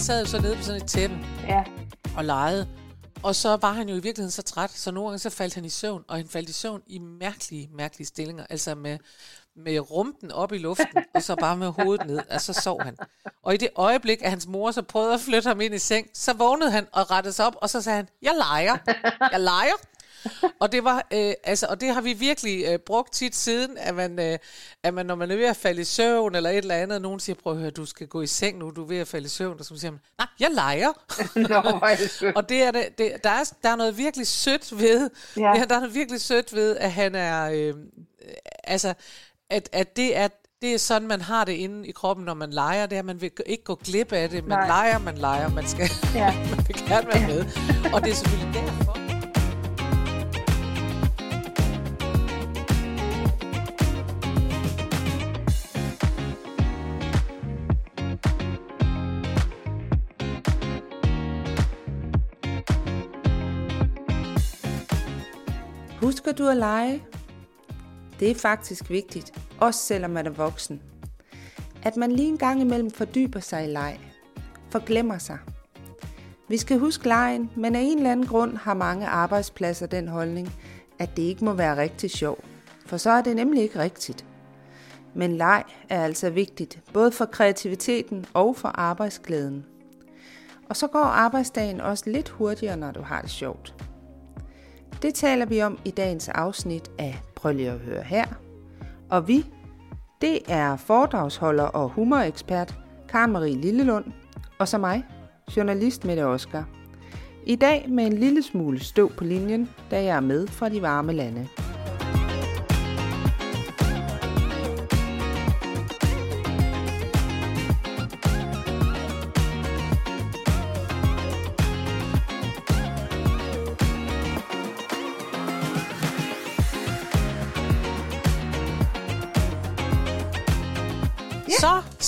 sad jo så nede på sådan et tæppe Ja. og legede. Og så var han jo i virkeligheden så træt, så nogle gange så faldt han i søvn, og han faldt i søvn i mærkelige, mærkelige stillinger. Altså med, med rumpen op i luften, og så bare med hovedet ned, og så sov han. Og i det øjeblik, at hans mor så prøvede at flytte ham ind i seng, så vågnede han og rettede sig op, og så sagde han, jeg leger, jeg leger. Og det var, øh, altså, og det har vi virkelig øh, brugt tit siden, at man, øh, at man, når man er ved at falde i søvn eller et eller andet, og nogen siger, prøv at høre, du skal gå i seng nu, du er ved at falde i søvn, og så siger man, nej, jeg leger. Nå, er det og det er det, det, der, er, der er noget virkelig sødt ved, Ja. ja. der er noget virkelig sødt ved, at han er, øh, altså, at, at det er, det er sådan, man har det inde i kroppen, når man leger. Det er, at man vil ikke gå glip af det. Man Nej. leger, man leger, man skal Ja. man vil gerne være med. Og det er selvfølgelig derfor. Ønsker du at lege? Det er faktisk vigtigt, også selvom man er voksen. At man lige en gang imellem fordyber sig i leg, forglemmer sig. Vi skal huske lejen, men af en eller anden grund har mange arbejdspladser den holdning, at det ikke må være rigtig sjov, for så er det nemlig ikke rigtigt. Men leg er altså vigtigt, både for kreativiteten og for arbejdsglæden. Og så går arbejdsdagen også lidt hurtigere, når du har det sjovt. Det taler vi om i dagens afsnit af Prøv lige at høre her. Og vi, det er foredragsholder og humorekspert Karen Marie Lillelund, og så mig, journalist Mette Oskar. I dag med en lille smule støv på linjen, da jeg er med fra de varme lande.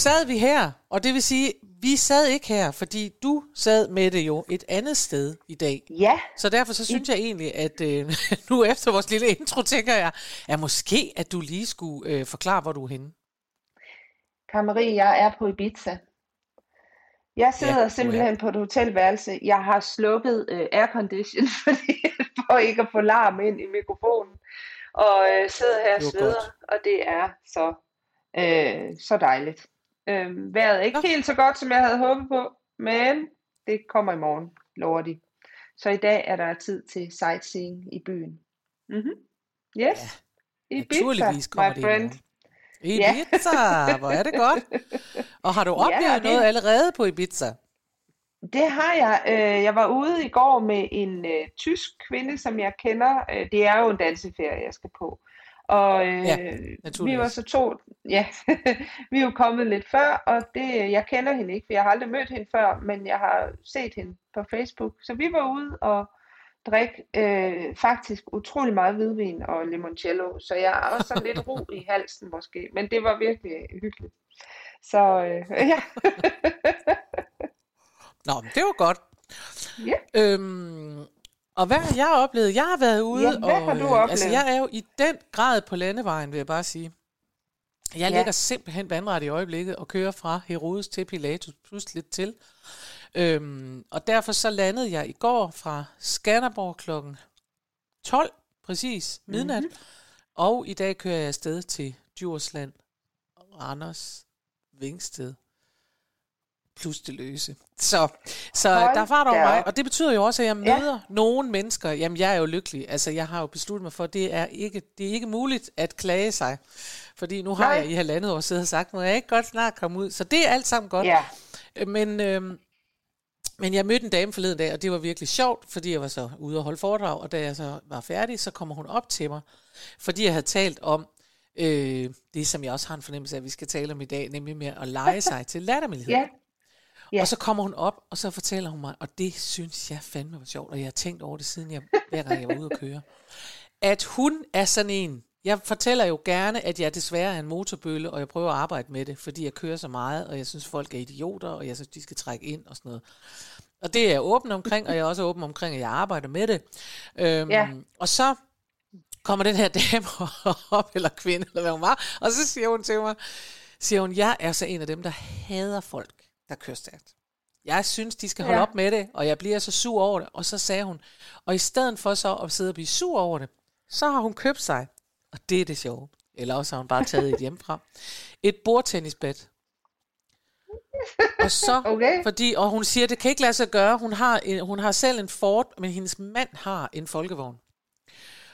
Sad vi her, og det vil sige, vi sad ikke her, fordi du sad med det jo et andet sted i dag. Ja, Så derfor så synes jeg egentlig, at øh, nu efter vores lille intro, tænker jeg, at måske, at du lige skulle øh, forklare, hvor du er henne. Karen jeg er på Ibiza. Jeg sidder Ja, ja, simpelthen på et hotelværelse. Jeg har slukket øh, aircondition, fordi for ikke at få larm ind i mikrofonen. Og øh, sidder her og sveder, godt. og det er så, øh, så dejligt. Øh, vejret er ikke Nå. helt så godt, som jeg havde håbet på, men det kommer i morgen, lover de. Så i dag er der tid til sightseeing i byen. Mm-hmm. Yes. Ja, Naturligvis kommer my det i morgen. Ja. Ibiza, hvor er det godt. Og har du oplevet Ja, det- noget allerede på Ibiza? Det har jeg. Øh, Jeg var ude i går med en øh, tysk kvinde, som jeg kender. Øh, Det er jo en danseferie, jeg skal på. Og øh, Ja, vi var så to, ja, vi er jo kommet lidt før, og det, jeg kender hende ikke, for jeg har aldrig mødt hende før, men jeg har set hende på Facebook. Så vi var ude og drikke øh, faktisk utrolig meget hvidvin og limoncello, så jeg har også sådan lidt ro i halsen måske, men det var virkelig hyggeligt. Så øh, ja, Nå, men det var godt. Ja. Øhm, og hvad har jeg oplevet? Jeg har været ude, Ja, hvad og har du øh, altså oplevet? jeg er jo i den grad på landevejen, vil jeg bare sige. Jeg Ja. ligger simpelthen vandret i øjeblikket og kører fra Herodes til Pilatus, plus lidt til. Øhm, og derfor så landede jeg i går fra Skanderborg klokken 12, præcis, midnat. Mm-hmm. Og i dag kører jeg afsted til Djursland, Randers, Vingsted, plus det løse. Så, så Hold der er fart over da mig, og det betyder jo også, at jeg Ja. møder nogle mennesker. Jamen, jeg er jo lykkelig. Altså, jeg har jo besluttet mig for, at det er ikke, det er ikke muligt at klage sig. Fordi nu har Nej. jeg i halvandet år siddet og sagt, må jeg ikke godt snart komme ud. Så det er alt sammen godt. ja. Øh, Men, øhm, men jeg mødte en dame forleden dag, og det var virkelig sjovt, fordi jeg var så ude og holde foredrag, og da jeg så var færdig, så kommer hun op til mig, fordi jeg havde talt om øh, det, som jeg også har en fornemmelse af, at vi skal tale om i dag, nemlig med at lege sig til lattermillighed. Ja. Ja. Og så kommer hun op, og så fortæller hun mig, og det synes jeg fandme var sjovt, og jeg har tænkt over det, siden jeg, hver gang jeg var ude at køre, at hun er sådan en, jeg fortæller jo gerne, at jeg desværre er en motorbølle, og jeg prøver at arbejde med det, fordi jeg kører så meget, og jeg synes, folk er idioter, og jeg synes, de skal trække ind og sådan noget. Og det er jeg åben omkring, og jeg er også åben omkring, at jeg arbejder med det. Øhm, Ja. Og så kommer den her dame op, eller kvinde, eller hvad hun var, og så siger hun til mig, siger hun, jeg er så en af dem, der hader folk, der kører stærkt. Jeg synes, de skal holde Ja. op med det, og jeg bliver så sur over det. Og så sagde hun, og i stedet for så at sidde og blive sur over det, så har hun købt sig, og det er det sjove, eller også har hun bare taget et hjemmefra, et bordtennisbat. Og så, Okay. fordi, og hun siger, det kan ikke lade sig gøre, hun har, en, hun har selv en Ford, men hendes mand har en folkevogn.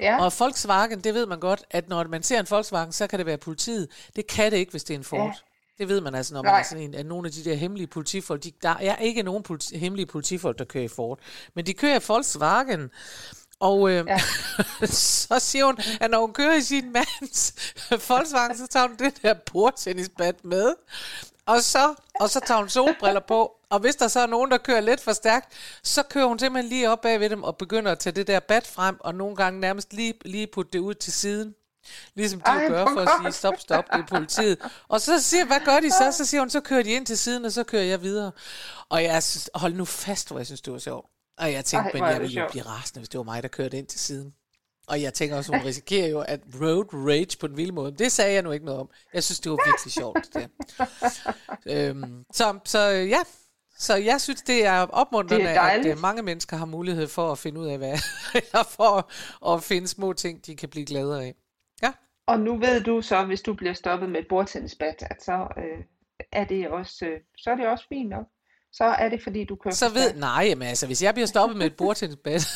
Ja. Og Volkswagen, det ved man godt, at når man ser en Volkswagen, så kan det være politiet. Det kan det ikke, hvis det er en Ford. Ja. Det ved man altså, når man Nej. er sådan en af nogle af de der hemmelige politifolk. De, der er ikke nogen politi, hemmelige politifolk, der kører i Ford. Men de kører i Volkswagen. Og øh, ja. så siger hun, at når hun kører i sin mands Volkswagen, så tager hun det der bordtennisbat med. Og så, og så tager hun solbriller på. Og hvis der så er nogen, der kører lidt for stærkt, så kører hun simpelthen lige op bag ved dem og begynder at tage det der bat frem, og nogle gange nærmest lige, lige putte det ud til siden. Ligesom de Ej, gør for at sige, stop, stop, det er politiet. Og så siger hvad gør de så? Så siger hun, så kører de ind til siden, og så kører jeg videre. Og jeg synes, hold nu fast, hvor jeg synes, det var sjovt. Og jeg tænkte, Ej, men jeg ville jo blive rasende, hvis det var mig, der kørte ind til siden. Og jeg tænker også, hun risikerer jo at road rage på den vilde måde. Det sagde jeg nu ikke noget om. Jeg synes, det var virkelig sjovt. Det. øhm, så, så ja, så jeg synes, det er opmuntrende, Det er at dejligt. øh, mange mennesker har mulighed for at finde ud af, hvad, eller for at finde små ting, de kan blive gladere af. Og nu ved du så, hvis du bliver stoppet med et bordtennisbat, at så, øh, er det også, øh, så er det også fint nok. Så er det, fordi du kører så ved, nej, men altså, hvis jeg bliver stoppet med et bordtennisbat,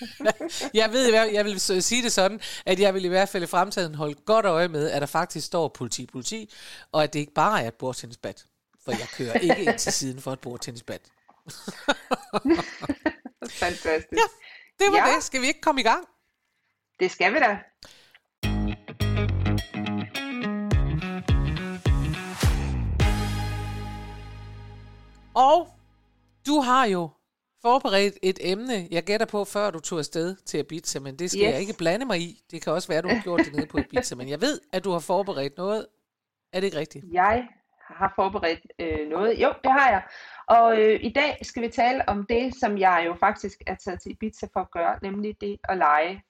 jeg ved, jeg vil sige det sådan, at jeg vil i hvert fald i fremtiden holde godt øje med, at der faktisk står politi, politi, og at det ikke bare er et bordtennisbat. For jeg kører ikke ind til siden for et bordtennisbat. Fantastisk. Ja, det var Ja. det. Skal vi ikke komme i gang? Det skal vi da. Og du har jo forberedt et emne, jeg gætter på, før du tog afsted til Ibiza, men det skal yes. Jeg ikke blande mig i. Det kan også være, at du har gjort det nede på Ibiza, men jeg ved, at du har forberedt noget. Er det ikke rigtigt? Jeg har forberedt øh, noget. Jo, det har jeg. Og øh, i dag skal vi tale om det, som jeg jo faktisk er taget til Ibiza for at gøre, nemlig det at lege.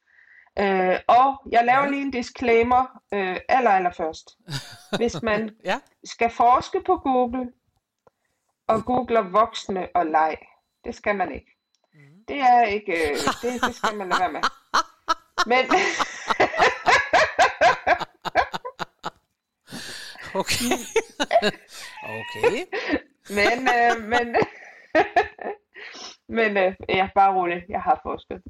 Øh, og jeg laver Ja. lige en disclaimer øh, aller, aller først. Hvis man Ja. skal forske på Google og googler voksne og leg, det skal man ikke. Det er ikke, øh, det, det skal man lade være med. Men, Okay. okay. men, øh, men, men øh, ja, bare roligt, jeg har forsket.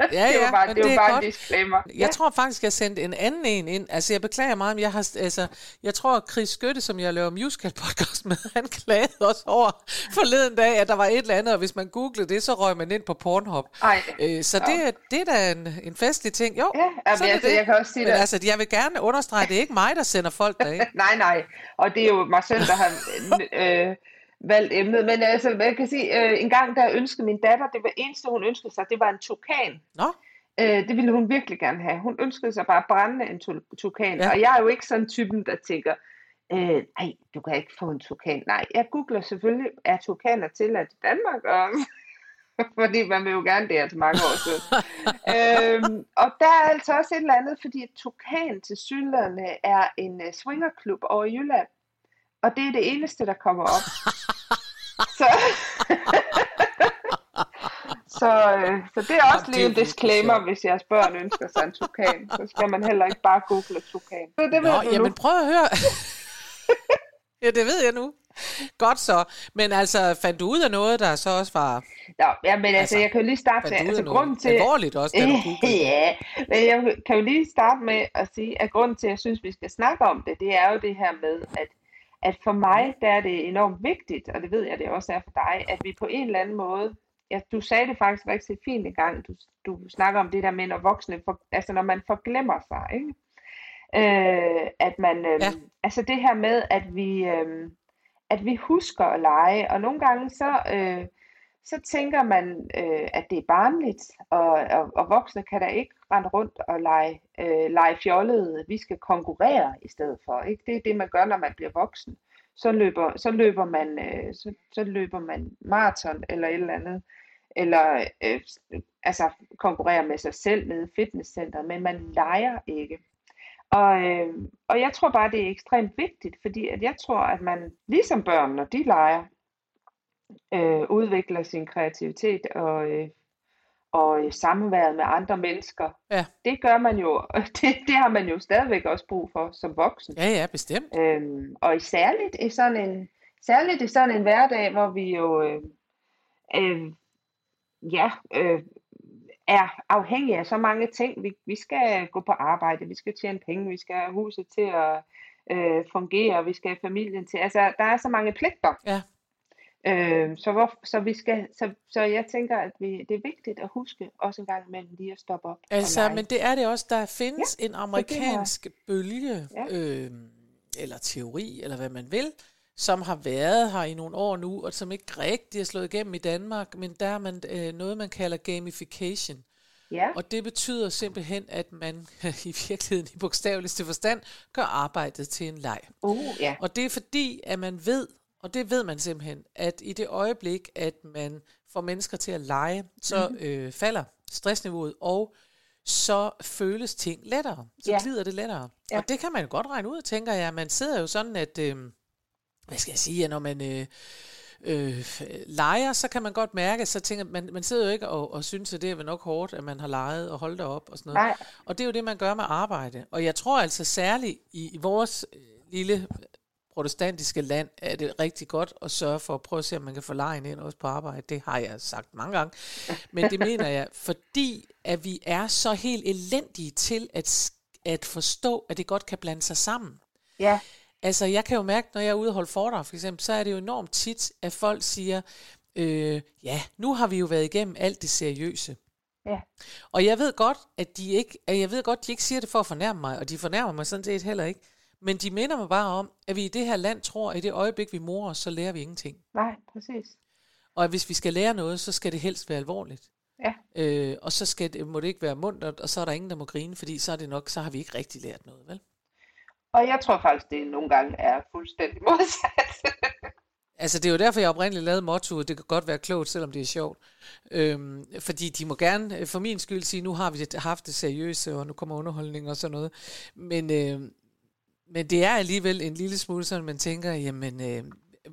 Ja, det var ja, bare, men det var det bare godt. en disclaimer. Jeg tror faktisk, jeg sendte en anden en ind. Altså, jeg beklager meget, men jeg har, altså, jeg tror, at Chris Skytte, som jeg laver musical podcast med, han klagede også over forleden dag, at der var et eller andet, og hvis man googlede det, så røg man ind på Pornhub. Ej, Øh, så det, er- det er da en, en festlig ting. Jo, Ja, altså, er altså, det. jeg kan også sige Men det. altså, jeg vil gerne understrege, at det er ikke mig, der sender folk derind. Nej, nej. Og det er jo mig selv, der har øh, valgt emnet. Men altså, jeg kan sige, øh, en gang der ønskede min datter, det var eneste, hun ønskede sig, det var en tukan. Nå, Øh, det ville hun virkelig gerne have. Hun ønskede sig bare brændende en tu- tukan. Ja. Og jeg er jo ikke sådan typen, der tænker, øh, ej, du kan ikke få en tukan. Nej, jeg googler selvfølgelig, er tukaner tilladt i Danmark? Og fordi man vil jo gerne det her til mange år siden. øhm, og der er altså også et eller andet, fordi Tukan til synlædende er en uh, swingerklub over i Jylland. Og det er det eneste, der kommer op. Så, så, øh, så det er også det lige er en disclaimer, sjovt. hvis jeres børn ønsker sig en tukan. Så skal man heller ikke bare google tukan. Så det ved Nå du jamen nu. prøv at høre. ja, det ved jeg nu. Godt så. Men altså, fandt du ud af noget, der så også var... Nå, ja, men altså, Altså, jeg kan jo lige starte med, altså grunden til, alvorligt også, da du ja, men jeg kan jo lige starte med at sige, at grunden til, at jeg synes, vi skal snakke om det, det er jo det her med, at, at for mig, der er det enormt vigtigt, og det ved jeg, det også er for dig, at vi på en eller anden måde, ja, du sagde det faktisk rigtig fint en gang, du, du snakker om det der med, når voksne, for, altså når man forglemmer sig, ikke? Øh, at man, øh, Ja. ja. altså det her med, at vi, øh, at vi husker at lege, og nogle gange så, øh, så tænker man, øh, at det er barnligt, og, og, og voksne kan da ikke rende rundt og lege, øh, lege fjollede. Vi skal konkurrere i stedet for. Ikke? Det er det, man gør, når man bliver voksen. Så løber, så løber, man, øh, så, så løber man maraton eller et eller andet, eller øh, altså konkurrerer med sig selv nede i fitnesscenteret, men man leger ikke. Og, øh, og jeg tror bare, det er ekstremt vigtigt, fordi at jeg tror, at man, ligesom børn, når de leger, øh, udvikler sin kreativitet og, øh, og samværet med andre mennesker. Ja. Det gør man jo, det, det har man jo stadigvæk også brug for som voksen. Ja, ja, bestemt. Øhm, og særligt i sådan en særligt i sådan en hverdag, hvor vi jo øh, øh, ja, øh, er afhængige af så mange ting. Vi, vi skal gå på arbejde, vi skal tjene penge, vi skal have huset til at øh, fungere, vi skal have familien til. Altså, der er så mange pligter. Ja. Øh, så, hvor, så, vi skal, så, så jeg tænker, at vi, det er vigtigt at huske også en gang imellem lige at stoppe op. Altså, men det er det også. Der findes ja, en det amerikansk bølge, Ja. øh, eller teori, eller hvad man vil, som har været her i nogle år nu, og som ikke rigtig er slået igennem i Danmark, men der er man øh, noget, man kalder gamification. Ja, Og det betyder simpelthen, at man i virkeligheden i bogstaveligste forstand gør arbejdet til en leg. uh, ja. Og det er fordi, at man ved, og det ved man simpelthen, at i det øjeblik, at man får mennesker til at lege, så mm-hmm. øh, falder stressniveauet, og så føles ting lettere. Så Ja. glider det lettere. Ja. Og det kan man jo godt regne ud, tænker jeg. Man sidder jo sådan, at, øh, hvad skal jeg sige, når man øh, øh, leger, så kan man godt mærke, så tænker man, man sidder jo ikke og, og synes, at det er vel nok hårdt, at man har leget og holdt op og sådan noget. Nej. Og det er jo det, man gør med arbejde. Og jeg tror altså særligt i, i vores øh, lille protestantiske land, er det rigtig godt at sørge for at prøve at se, om man kan få lejen ind også på arbejde. Det har jeg sagt mange gange. Men det mener jeg, fordi at vi er så helt elendige til at, at forstå, at det godt kan blande sig sammen. Ja, Altså, jeg kan jo mærke, når jeg er ude og holde foredrag, for eksempel, så er det jo enormt tit, at folk siger, øh, ja, nu har vi jo været igennem alt det seriøse. ja, Og jeg ved godt, at de ikke, at jeg ved godt, de ikke siger det for at fornærme mig, og de fornærmer mig sådan set heller ikke. Men de minder mig bare om, at vi i det her land tror, at i det øjeblik, vi morer os, så lærer vi ingenting. nej, præcis. Og at hvis vi skal lære noget, så skal det helst være alvorligt. Ja. Øh, og så skal det, må det ikke være mundt, og så er der ingen, der må grine, fordi så er det nok, så har vi ikke rigtig lært noget, vel? Og jeg tror faktisk, det nogle gange er fuldstændig modsat. Altså, det er jo derfor, jeg oprindeligt lavede mottoet, det kan godt være klogt, selvom det er sjovt. Øhm, fordi de må gerne, øh, for min skyld, sige, nu har vi haft det seriøse, og nu kommer underholdning og sådan noget. Men, øh, men det er alligevel en lille smule sådan, man tænker, jamen, øh,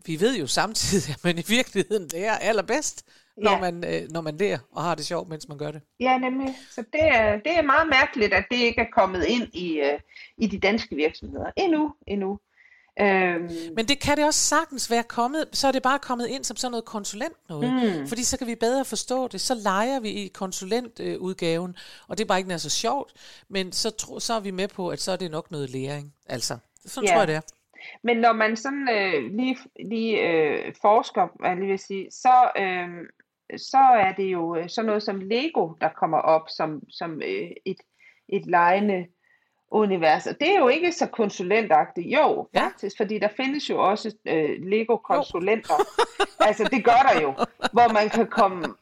vi ved jo samtidig, at man i virkeligheden lærer allerbedst, når, Ja. man, øh, når man lærer og har det sjovt, mens man gør det. ja, nemlig. Så det er, det er meget mærkeligt, at det ikke er kommet ind i, øh, i de danske virksomheder. Endnu, endnu. Øhm, Men det kan det også sagtens være kommet, så er det bare kommet ind som sådan noget konsulent noget. Mm. Fordi så kan vi bedre forstå det. Så leger vi i konsulentudgaven, og det er bare ikke nær så sjovt, men så, tro, så er vi med på, at så er det nok noget læring. Altså, sådan Ja. tror jeg det er. Men når man sådan øh, lige, lige øh, forsker, hvad lige vil sige, så, øh, så er det jo øh, sådan noget som Lego, der kommer op som, som øh, et, et lejende univers. Og det er jo ikke så konsulentagtigt. Jo, Ja. faktisk, fordi der findes jo også øh, Lego-konsulenter. altså, det gør der jo, hvor man kan komme...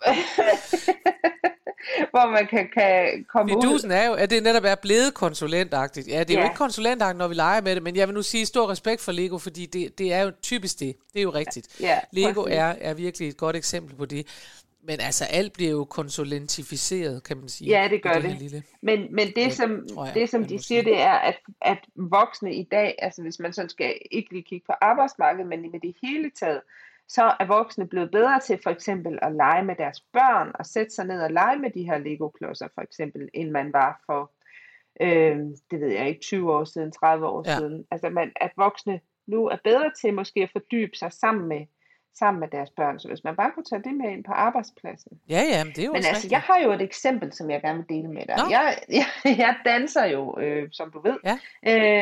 hvor man kan, kan komme ud. Fidusen er jo, at det netop er blevet konsulentagtigt. Ja, det er ja. jo ikke konsulentagtigt, når vi leger med det, men jeg vil nu sige stor respekt for Lego, fordi det, det er jo typisk det. Det er jo rigtigt. Ja, Lego præcis. er, er virkelig et godt eksempel på det. Men altså, alt bliver jo konsulentificeret, kan man sige. Ja, det gør her det. Lille. Men, men det, som, tror jeg, det, som de siger, sige. det er, at, at voksne i dag, altså hvis man sådan skal ikke lige kigge på arbejdsmarkedet, men med det hele taget, så er voksne blevet bedre til for eksempel at lege med deres børn, og sætte sig ned og lege med de her Lego-klodser for eksempel, end man var for, øh, det ved jeg ikke, 20 år siden, 30 år Ja. siden. Altså man, at voksne nu er bedre til måske at fordybe sig sammen med, sammen med deres børn. Så hvis man bare kunne tage det med ind på arbejdspladsen, Ja, ja, men det er jo men altså, rigtigt. jeg har jo et eksempel, som jeg gerne vil dele med dig. Nå. Jeg, jeg, jeg danser jo, øh, som du ved. Ja.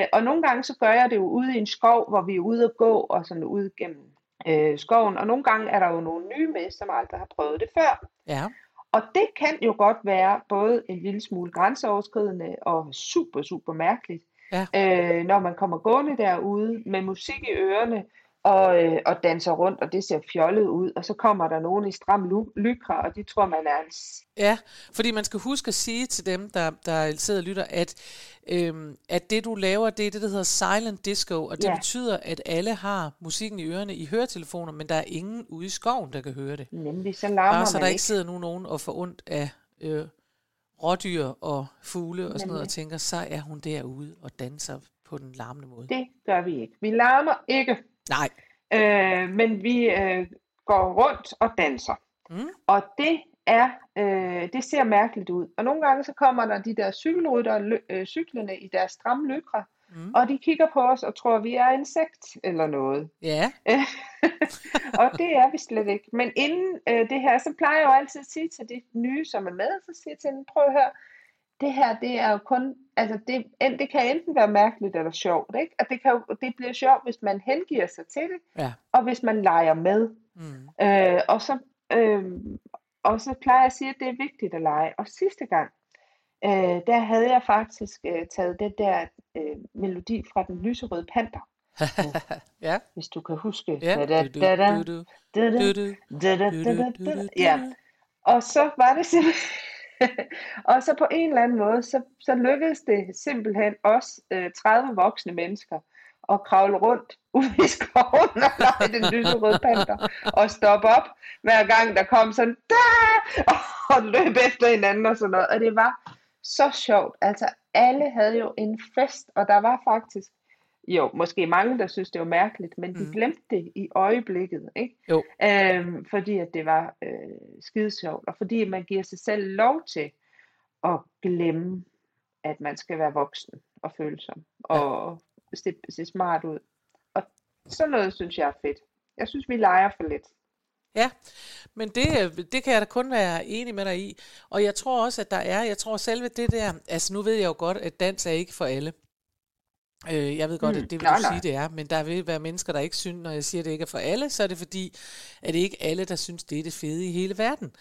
Øh, og nogle gange så gør jeg det jo ude i en skov, hvor vi er ude at gå og sådan ud gennem øh, skoven. Og nogle gange er der jo nogle nye med, som aldrig har prøvet det før. Ja, Og det kan jo godt være både en lille smule grænseoverskridende og super, super mærkeligt, Ja. øh, når man kommer gående derude med musik i ørerne og, øh, og danser rundt, og det ser fjollet ud, og så kommer der nogen i stram lykra, og de tror, man er en Ja, fordi man skal huske at sige til dem, der, der sidder og lytter, at, øhm, at det du laver, det er det, der hedder silent disco, og det Ja. betyder, at alle har musikken i ørerne i høretelefoner, men der er ingen ude i skoven, der kan høre det. Nemlig, så larmer Bare så man der ikke. ikke sidder nogen, nogen og får ondt af øh, rådyr og fugle og sådan noget, og tænker, så er hun derude og danser på den larmende måde. Det gør vi ikke. Vi larmer ikke, Nej, øh, men vi øh, går rundt og danser. Mm. Og det er, øh, det ser mærkeligt ud. Og nogle gange så kommer der de der cykelrytter lø- øh, cyklerne i deres stramme lykre, Mm. og de kigger på os og tror, vi er insekt eller noget. Ja. og det er vi slet ikke. Men inden øh, det her, så plejer jeg jo altid at sige til de nye, som er med, så siger jeg til dem, prøv at høre, det her, det er jo kun, altså det, det kan enten være mærkeligt eller sjovt, ikke? Og det, kan jo, det bliver sjovt, hvis man hengiver sig til det, Ja. og hvis man leger med. Mm. Øh, og, så, øh, og så plejer jeg at sige, at det er vigtigt at lege. Og sidste gang, øh, der havde jeg faktisk øh, taget det der øh, melodi fra den lyserøde panter, ja. hvis du kan huske. Ja. Og så var det simpelthen... og så på en eller anden måde, så, så lykkedes det simpelthen os øh, 30 voksne mennesker at kravle rundt ude i skoven og lege den lyserøde panter og stoppe op hver gang der kom sådan da! og løb efter hinanden og sådan noget. Og det var så sjovt. Altså alle havde jo en fest, og der var faktisk jo, måske mange, der synes, det var mærkeligt, men de Mhm. glemte det i øjeblikket, ikke? Jo. Øhm, fordi at det var øh, skidesjovt, og fordi man giver sig selv lov til at glemme, at man skal være voksen og følsom, og se, se smart ud. Og sådan noget synes jeg er fedt. Jeg synes, vi leger for lidt. Ja, men det, øh, det kan jeg da kun være enig med dig i. Og jeg tror også, at der er, jeg tror selve det der, altså nu ved jeg jo godt, at dans er ikke for alle. Øh, jeg ved godt, Mm, at det vil nej, du nej. sige, det er, men der vil være mennesker, der ikke synes, når jeg siger, at det ikke er for alle, så er det fordi, at det ikke alle, der synes, det er det fede i hele verden.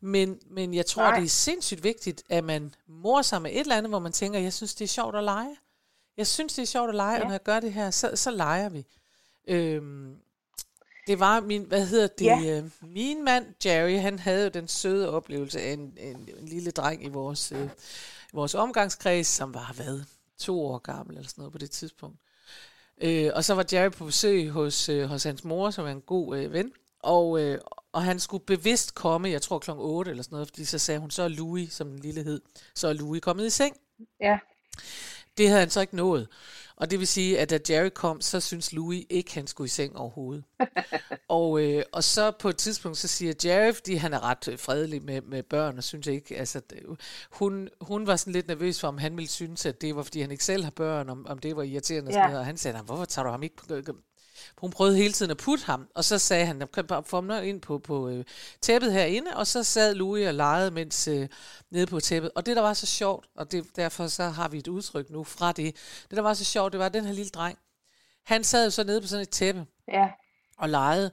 Men, men jeg tror, Nej. det er sindssygt vigtigt, at man mor sig med et eller andet, hvor man tænker, jeg synes, det er sjovt at lege. Jeg synes, det er sjovt at lege. Ja. og når jeg gør det her, så, så leger vi. Øhm, det var min, hvad hedder det, Ja. øh, min mand Jerry, han havde jo den søde oplevelse af en, en, en lille dreng i vores, øh, vores omgangskreds, som var, hvad, to år gammel eller sådan noget på det tidspunkt. Øh, og så var Jerry på besøg hos, øh, hos hans mor, som er en god øh, ven, og, øh, og han skulle bevidst komme, jeg tror klokken 8 eller sådan noget, fordi så sagde hun, så er Louis, som den lille hed, så er Louis kommet i seng. Ja, Det havde han så ikke nået. Og det vil sige, at da Jerry kom, så synes Louis ikke, han skulle i seng overhovedet. og, øh, og så på et tidspunkt, så siger Jerry, fordi han er ret øh, fredelig med, med børn, og synes ikke, altså, hun, hun var sådan lidt nervøs for, om han ville synes, at det var, fordi han ikke selv har børn, om, om det var irriterende og sådan noget. Og han sagde, "Nå, hvorfor tager du ham ikke hun prøvede hele tiden at putte ham, og så sagde han, få ham nå ind på, på øh, tæppet herinde, og så sad Louis og legede mens øh, nede på tæppet. Og det, der var så sjovt, og det, derfor så har vi et udtryk nu fra det, det, der var så sjovt, det var den her lille dreng. Han sad jo så nede på sådan et tæppe ja, og legede,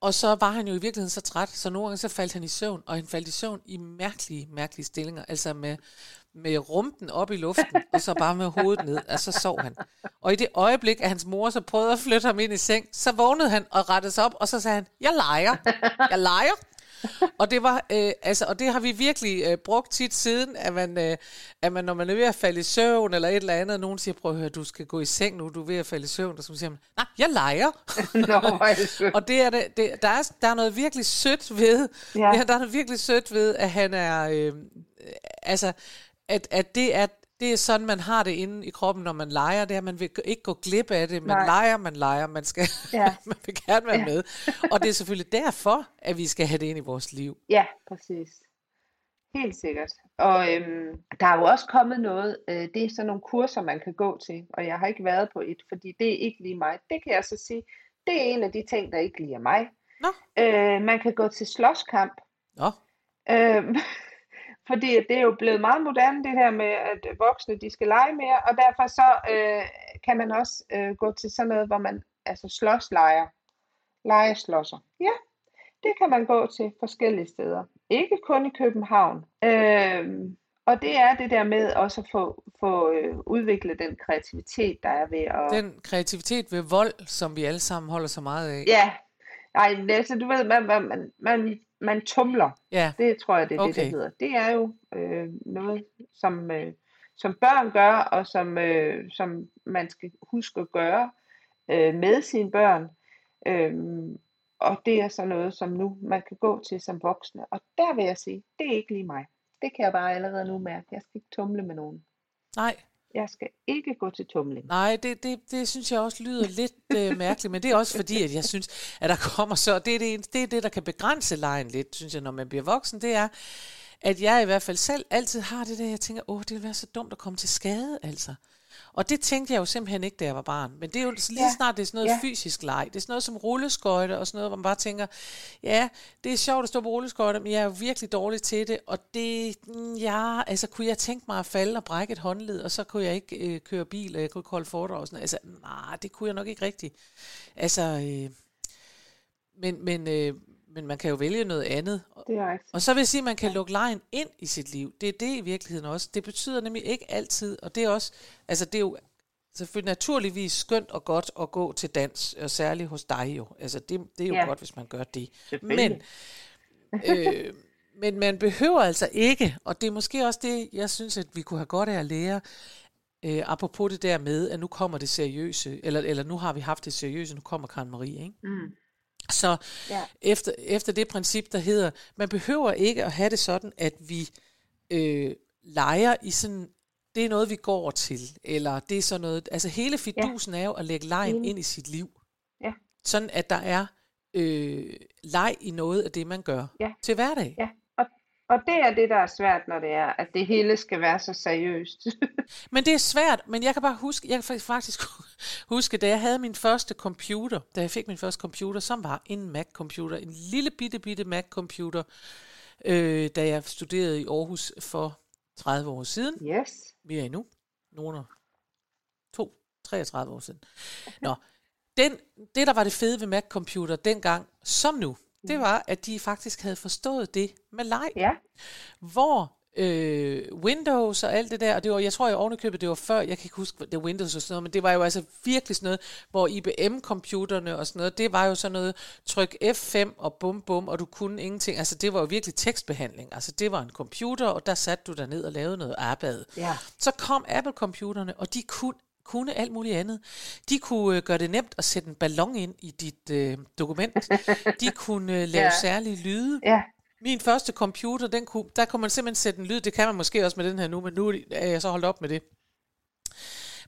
og så var han jo i virkeligheden så træt, så nogle gange så faldt han i søvn, og han faldt i søvn i mærkelige, mærkelige stillinger, altså med, med rumpen op i luften, og så bare med hovedet ned, og så sov han. Og i det øjeblik, at hans mor så prøvede at flytte ham ind i seng, så vågnede han og rettede sig op, og så sagde han, jeg leger, jeg leger. Og det var, øh, altså, og det har vi virkelig øh, brugt tit siden, at man, øh, at man, når man er ved at falde i søvn eller et eller andet, og nogen siger, prøv at høre, du skal gå i seng nu, du er ved at falde i søvn, og så siger man, nej, jeg leger. Nå. Og det er det, det, der, er, der er noget virkelig sødt ved. Ja. Ja, der er noget virkelig sødt ved, at han er, øh, altså, at, at det er, det er sådan, man har det inde i kroppen, når man leger, det er, at man vil ikke gå glip af det. Man Nej. leger, man leger, man, skal, Ja. man vil gerne være Ja. med. Og det er selvfølgelig derfor, at vi skal have det ind i vores liv. Ja, præcis. Helt sikkert. Og øhm, der er jo også kommet noget, øh, det er sådan nogle kurser, man kan gå til, og jeg har ikke været på et, fordi det er ikke lige mig. Det kan jeg så sige, det er en af de ting, der ikke lige er mig. Nå. Øh, man kan gå til slåskamp, Nå, øh, fordi det er jo blevet meget moderne det her med, at voksne de skal lege mere, og derfor så øh, kan man også øh, gå til sådan noget, hvor man altså slåslejer, legeslåsser. Ja, det kan man gå til forskellige steder. Ikke kun i København. Øhm, og det er det der med også at få, få øh, udviklet den kreativitet, der er ved at... den kreativitet ved vold, som vi alle sammen holder så meget af. Ja, nej, altså, du ved, man, man, man, man, man tumler. Ja, Det tror jeg, det er okay. det, det hedder. Det er jo øh, noget, som, øh, som børn gør, og som, øh, som man skal huske at gøre øh, med sine børn. Øhm, og det er så noget, som nu man kan gå til som voksne. Og der vil jeg sige, det er ikke lige mig. Det kan jeg bare allerede nu mærke. Jeg skal ikke tumle med nogen. nej. Jeg skal ikke gå til tumling. Nej, det, det, det synes jeg også lyder lidt øh, mærkeligt, men det er også fordi, at jeg synes, at der kommer så, det er det, det er det, der kan begrænse lejen lidt, synes jeg, når man bliver voksen, det er, at jeg i hvert fald selv altid har det der, jeg tænker, åh, det vil være så dumt at komme til skade, altså. Og det tænkte jeg jo simpelthen ikke, da jeg var barn. Men det er jo lige Ja. snart, det er sådan noget Ja. fysisk leg. Det er sådan noget som rulleskøjter og sådan noget, hvor man bare tænker, ja, det er sjovt at stå på rulleskøjter, men jeg er jo virkelig dårlig til det. Og det, ja, altså kunne jeg tænke mig at falde og brække et håndled, og så kunne jeg ikke øh, køre bil, og jeg kunne ikke holde foredrag og sådan noget. Altså, nej, det kunne jeg nok ikke rigtigt. Altså, øh, men, men, øh, men man kan jo vælge noget andet. Det er rigtigt. Og så vil jeg sige, at man kan lukke lejen ind i sit liv. Det er det i virkeligheden også. Det betyder nemlig ikke altid, og det er også, altså det er jo selvfølgelig naturligvis skønt og godt at gå til dans, og særligt hos dig jo. Altså det, det er jo ja. Godt, hvis man gør det. Men, øh, men man behøver altså ikke, og det er måske også det, jeg synes, at vi kunne have godt af at lære, øh, apropos det der med, at nu kommer det seriøse, eller, eller nu har vi haft det seriøse, nu kommer Karen Marie, ikke? Mm. Så Ja. efter, efter det princip, der hedder, man behøver ikke at have det sådan, at vi øh, leger i sådan, det er noget, vi går til, eller det er sådan noget, altså hele fidusen ja. er jo at lægge lejen ind i sit liv. Ja. Sådan, at der er øh, leg i noget af det, man gør Ja. til hverdag. Ja, og, det er det, der er svært, når det er, at det hele skal være så seriøst. Men det er svært, men jeg kan bare huske, jeg kan fa- faktisk huske, da jeg havde min første computer, da jeg fik min første computer, som var en Mac-computer, en lille bitte, bitte Mac-computer, øh, da jeg studerede i Aarhus for 30 år siden, yes. mere endnu, nogle af to, 33 år siden. Nå, den, det der var det fede ved Mac-computer dengang, som nu, det var, at de faktisk havde forstået det med leg. Ja, hvor øh, Windows og alt det der, og det var, jeg tror jeg ovenikøbet, det var før, jeg kan ikke huske, det var Windows og sådan noget, men det var jo altså virkelig sådan noget, hvor IBM-computerne og sådan noget, det var jo sådan noget, tryk F5 og bum bum, og du kunne ingenting, altså det var jo virkelig tekstbehandling, altså det var en computer, og der satte du dig ned og lavede noget arbejde. ja. Så kom Apple-computerne, og de kunne, kunne alt muligt andet. De kunne øh, gøre det nemt at sætte en ballon ind i dit øh, dokument. De kunne øh, lave Ja. særlige lyde. Ja, Min første computer, den kunne, der kunne man simpelthen sætte en lyd. Det kan man måske også med den her nu, men nu er jeg så holdt op med det.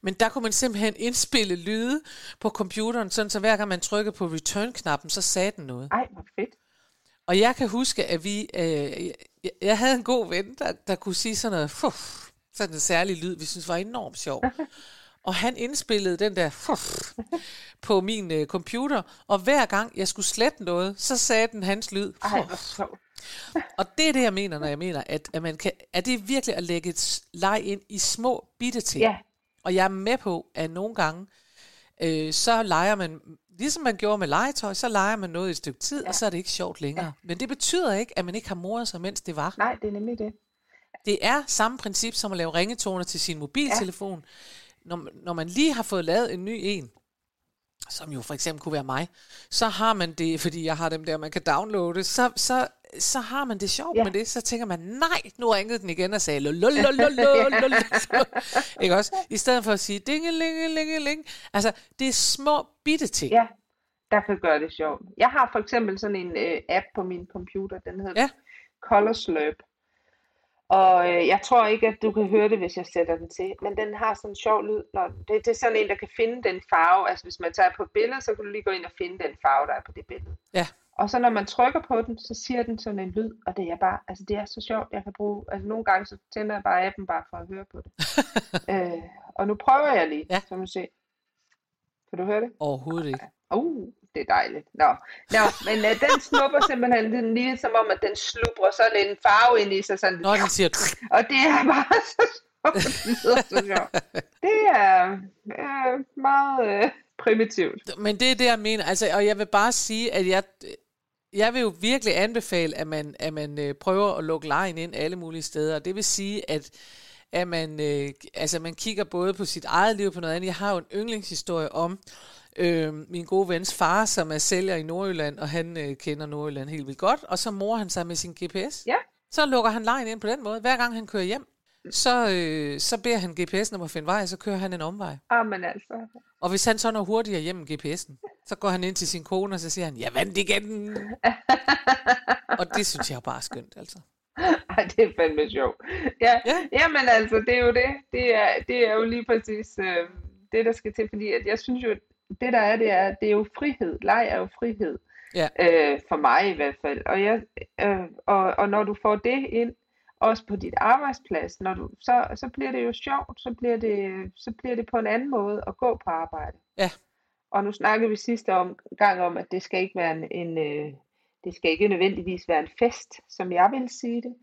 Men der kunne man simpelthen indspille lyde på computeren, sådan så hver gang man trykkede på return-knappen, så sagde den noget. ej, hvor fedt. Og jeg kan huske, at vi, øh, jeg, jeg havde en god ven, der, der kunne sige sådan noget, fuff, sådan en særlig lyd, vi synes var enormt sjov. Og han indspillede den der på min øh, computer, og hver gang jeg skulle slette noget, så sagde den hans lyd. Ej. Og det er det, jeg mener, når jeg mener, at, at man kan, at det er virkelig at lægge et leg ind i små bitte ting. Ja, Og jeg er med på, at nogle gange, øh, så leger man, ligesom man gjorde med legetøj, så leger man noget i et stykke tid, ja. og så er det ikke sjovt længere. Ja. Men det betyder ikke, at man ikke har moret sig, mens det var. nej, det er nemlig det. Det er samme princip som at lave ringetoner til sin mobiltelefon. Ja. Når, når man lige har fået lavet en ny en, som jo for eksempel kunne være mig, så har man det, fordi jeg har dem der, man kan downloade, så, så, så har man det sjovt ja. Med det. Så tænker man, nej, nu ringede den igen og sagde, lololololololol. Ikke også? I stedet for at sige, dingelingelingeling. Altså, det er små bitte ting. Ja, der kan gøre det sjovt. Jeg har for eksempel sådan en øh, app på min computer, den hedder Ja. Color Slurp. Og øh, jeg tror ikke, at du kan høre det, hvis jeg sætter den til. Men den har sådan en sjov lyd. Når det, det er sådan en, der kan finde den farve. Altså hvis man tager på et billede, så kan du lige gå ind og finde den farve, der er på det billede. Ja. Og så når man trykker på den, så siger den sådan en lyd. Og det er bare, altså det er så sjovt, jeg kan bruge. Altså nogle gange, så tænder jeg bare appen bare for at høre på det. øh, og nu prøver jeg lige, Ja. så må se. Kan du høre det? Overhovedet ikke. Uh, det er dejligt. Nå, Nå men uh, den snupper simpelthen den lige som om, at den slubrer sådan en farve ind i sig. Sådan, Når den siger, Og det er bare så sjovt. Det er uh, meget uh, primitivt. Men det er det, jeg mener. Altså, og jeg vil bare sige, at jeg, jeg vil jo virkelig anbefale, at man, at man øh, prøver at lukke lejen ind alle mulige steder. Det vil sige, at, at man, øh, altså, man kigger både på sit eget liv og på noget andet. Jeg har jo en yndlingshistorie om øh, min gode vens far, som er sælger i Nordjylland, og han øh, kender Nordjylland helt vildt godt. Og så morer han sig med sin GPS. Ja. Så lukker han lejen ind på den måde. Hver gang han kører hjem, så, øh, så beder han GPS'en om at finde vej, så kører han en omvej. Ah, men altså. Og hvis han så når hurtigere hjem med GPS'en, så går han ind til sin kone, og så siger han, jeg vandt igen. og det synes jeg er bare skønt, altså. Ej, det er fandme sjovt. Ja, Ja. ja. Jamen altså, det er jo det. Det er, det er jo lige præcis øh, det, der skal til, fordi at jeg synes jo, det der er, det er, det er jo frihed. Leg er jo frihed. Ja. Øh, for mig i hvert fald. Og, jeg, øh, og, og når du får det ind, også på dit arbejdsplads, når du, så, så bliver det jo sjovt, så bliver det, så bliver det på en anden måde at gå på arbejde. Ja. Og nu snakkede vi sidste om, gang om, at det skal ikke være en, en øh, det skal ikke nødvendigvis være en fest, som jeg vil sige det.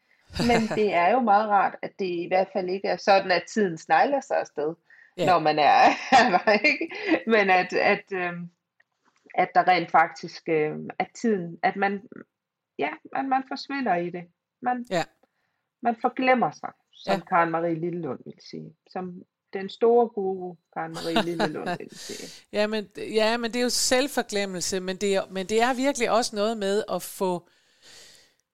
Men det er jo meget rart, at det i hvert fald ikke er sådan, at tiden snegler sig afsted, Ja. når man er ikke? Men at, at, øh, at der rent faktisk, øh, at tiden, at man, ja, at man forsvinder i det. Man, Ja. man forglemmer sig, som ja. Karen Marie Lillelund vil sige. Som den store guru, Karen Marie Lillelund vil sige. Ja, men, ja, men det er jo selvforglemmelse, men det, er, men det er virkelig også noget med at få,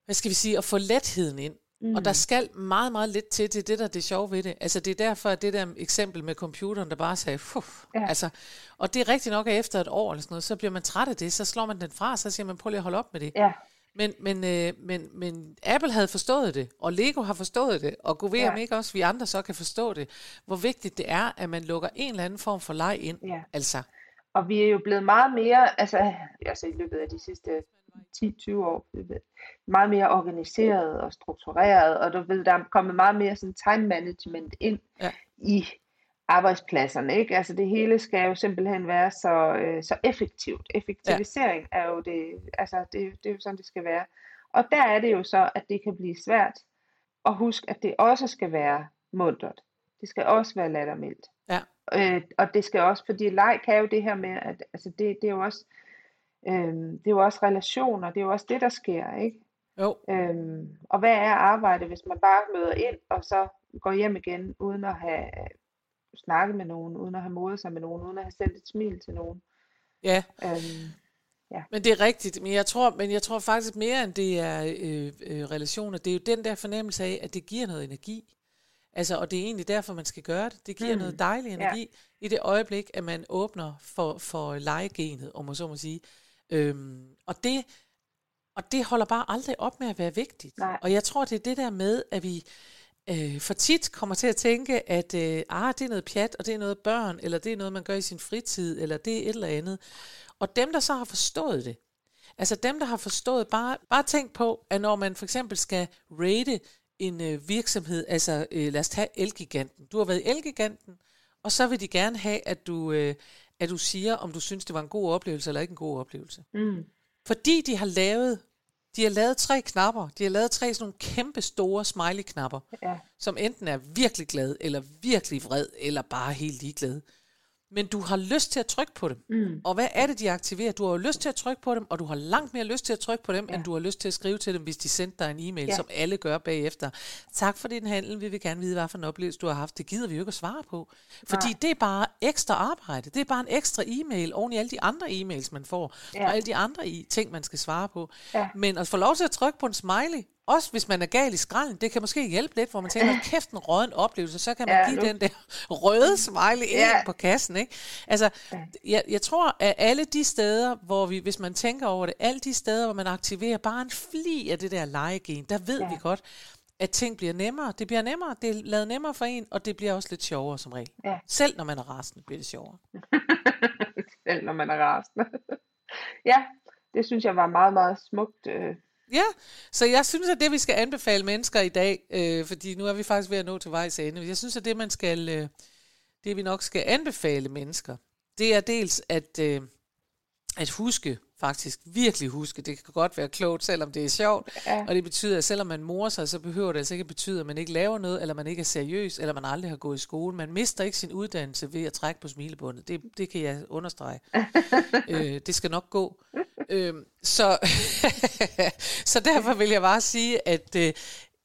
hvad skal vi sige, at få letheden ind. Mm. Og der skal meget, meget lidt til, det er det, der er det sjove ved det. Altså det er derfor, at det der eksempel med computeren, der bare sagde, ja. Ja. altså, og det er rigtigt nok, at efter et år eller sådan noget, så bliver man træt af det, så slår man den fra, så siger man, prøv lige at holde op med det. Ja, Men, men, øh, men, men Apple havde forstået det, og Lego har forstået det, og gå ved Ja. om ikke også vi andre så kan forstå det, hvor vigtigt det er, at man lukker en eller anden form for leg ind. Ja. Altså, og vi er jo blevet meget mere, altså, altså i løbet af de sidste 10-20 år, meget mere organiseret og struktureret, og du ved, der er kommet meget mere sådan time management ind Ja. i arbejdspladserne, ikke? Altså det hele skal jo simpelthen være så, øh, så effektivt. Effektivisering ja. er jo det, altså det, det er jo sådan, det skal være. Og der er det jo så, at det kan blive svært at huske, at det også skal være mundret. Det skal også være lattermildt. ja, Øh, og det skal også, fordi leg kan jo det her med, at altså det, det er jo også, øhm, det er jo også relationer, det er jo også det, der sker, ikke? jo, Øhm, og hvad er arbejde, hvis man bare møder ind, og så går hjem igen, uden at have snakket med nogen, uden at have modet sig med nogen, uden at have sendt et smil til nogen. ja. Øhm, Men det er rigtigt, men jeg tror, men jeg tror faktisk mere, end det er øh, øh, relationer, det er jo den der fornemmelse af, at det giver noget energi. Altså, og det er egentlig derfor, man skal gøre det. Det giver mm. Noget dejlig ja. energi i det øjeblik, at man åbner for, for legegenet, om man så må sige. Øhm, og, det, og det holder bare aldrig op med at være vigtigt. Nej. Og jeg tror, det er det der med, at vi øh, for tit kommer til at tænke, at øh, ah, det er noget pjat, og det er noget børn, eller det er noget, man gør i sin fritid, eller det er et eller andet. Og dem, der så har forstået det, altså dem, der har forstået, bare, bare tænk på, at når man for eksempel skal rate en øh, virksomhed, altså øh, lad os tage Elgiganten. Du har været i Elgiganten, og så vil de gerne have, at du, øh, at du siger, om du synes, det var en god oplevelse eller ikke en god oplevelse. mm, Fordi de har lavet, de har lavet tre knapper. De har lavet tre sådan nogle kæmpe store smiley-knapper, ja, som enten er virkelig glad, eller virkelig vred, eller bare helt ligeglad. Men du har lyst til at trykke på dem. mm, Og hvad er det, de aktiverer? Du har jo lyst til at trykke på dem, og du har langt mere lyst til at trykke på dem, ja. End du har lyst til at skrive til dem, hvis de sendte dig en e-mail, ja. Som alle gør bagefter. Tak for din handel, vi vil gerne vide, hvad for en oplevelse du har haft. Det gider vi jo ikke at svare på. Fordi Nej. det er bare ekstra arbejde. Det er bare en ekstra e-mail oven i alle de andre e-mails, man får, ja. Og alle de andre ting, man skal svare på. Ja. Men at få lov til at trykke på en smiley, også hvis man er gal i skralden, det kan måske hjælpe lidt, hvor man tænker, kæft en råden oplevelse, så kan man Ja, give nu- den der røde smiley ind Ja. på kassen, ikke? Altså, jeg, jeg tror, at alle de steder, hvor vi, hvis man tænker over det, alle de steder, hvor man aktiverer bare en fli af det der legegen, der ved. Ja. vi godt, at ting bliver nemmere. Det bliver nemmere, det er lavet nemmere for en, og det bliver også lidt sjovere som regel. Ja. Selv når man er rasende, bliver det sjovere. selv når man er rasende. ja, det synes jeg var meget, meget smukt. Øh, Ja, så jeg synes, at det, vi skal anbefale mennesker i dag, øh, fordi nu er vi faktisk ved at nå til vejs ende, jeg synes, at det, man skal, øh, det vi nok skal anbefale mennesker, det er dels at, øh, at huske, faktisk virkelig huske, det kan godt være klogt, selvom det er sjovt, Ja. og det betyder, at selvom man morer sig, så behøver det altså ikke at betyde, at man ikke laver noget, eller man ikke er seriøs, eller man aldrig har gået i skole. Man mister ikke sin uddannelse ved at trække på smilebåndet. Det, det kan jeg understrege. øh, det skal nok gå. Øh, så, så derfor vil jeg bare sige, at, øh,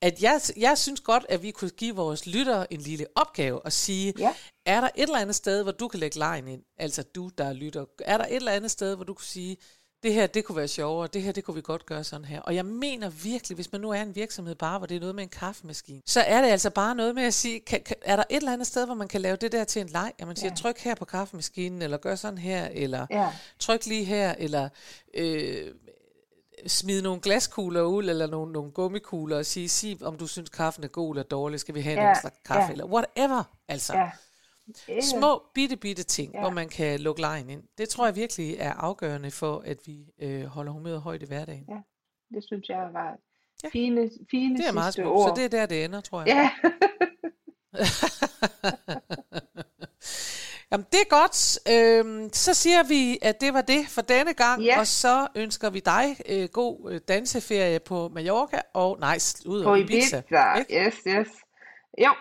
at jeg, jeg synes godt, at vi kunne give vores lyttere en lille opgave og sige, Ja. er der et eller andet sted, hvor du kan lægge lejen ind? Altså du, der lytter. Er der et eller andet sted, hvor du kunne sige, det her, det kunne være sjovere, det her, det kunne vi godt gøre sådan her. Og jeg mener virkelig, hvis man nu er en virksomhed bare, hvor det er noget med en kaffemaskine, så er det altså bare noget med at sige, kan, kan, er der et eller andet sted, hvor man kan lave det der til en leg? At man siger, Ja. tryk her på kaffemaskinen, eller gør sådan her, eller Ja. tryk lige her, eller øh, smide nogle glaskugler ud, eller nogle, nogle gummikugler, og sige, sig, om du synes, kaffen er god eller dårlig, skal vi have en Ja, ekstra kaffe, ja. eller whatever. Altså, Ja. Det- små, bitte, bitte ting, Ja. hvor man kan lukke lejen ind. Det tror jeg virkelig er afgørende for, at vi øh, holder humøret højt i hverdagen. Det synes jeg var Ja. fine, fine Det er meget smukt, ord. så det er der, det ender, tror jeg. Ja, Jamen, det er godt. Øhm, så siger vi, at det var det for denne gang, Ja. og så ønsker vi dig øh, god øh, danseferie på Mallorca, og nej, ud på af Ibiza. ikke? Yes, yes. Jo,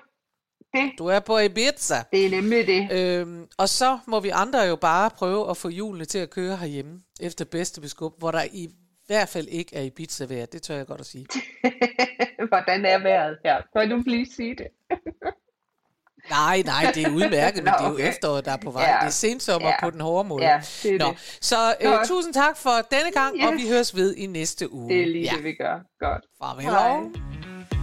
det, Du er på Ibiza. det er nemlig det. Øhm, og så må vi andre jo bare prøve at få hjulene til at køre herhjemme, efter bedste beskub, hvor der i hvert fald ikke er Ibiza vejr. Det tør jeg godt at sige. Hvordan er vejret her? Kan du lige sige det? Nej, nej, det er udmærket, men Nå, det er jo okay. efteråret, der er på vej. Ja. Det er sensommer Ja. på den hårde måde. Ja, det er Nå, det. så øh, Godt. tusind tak for denne gang, og Yes. vi høres ved i næste uge. Det er lige ja. det, vi gør. Godt. Farvel. Hej.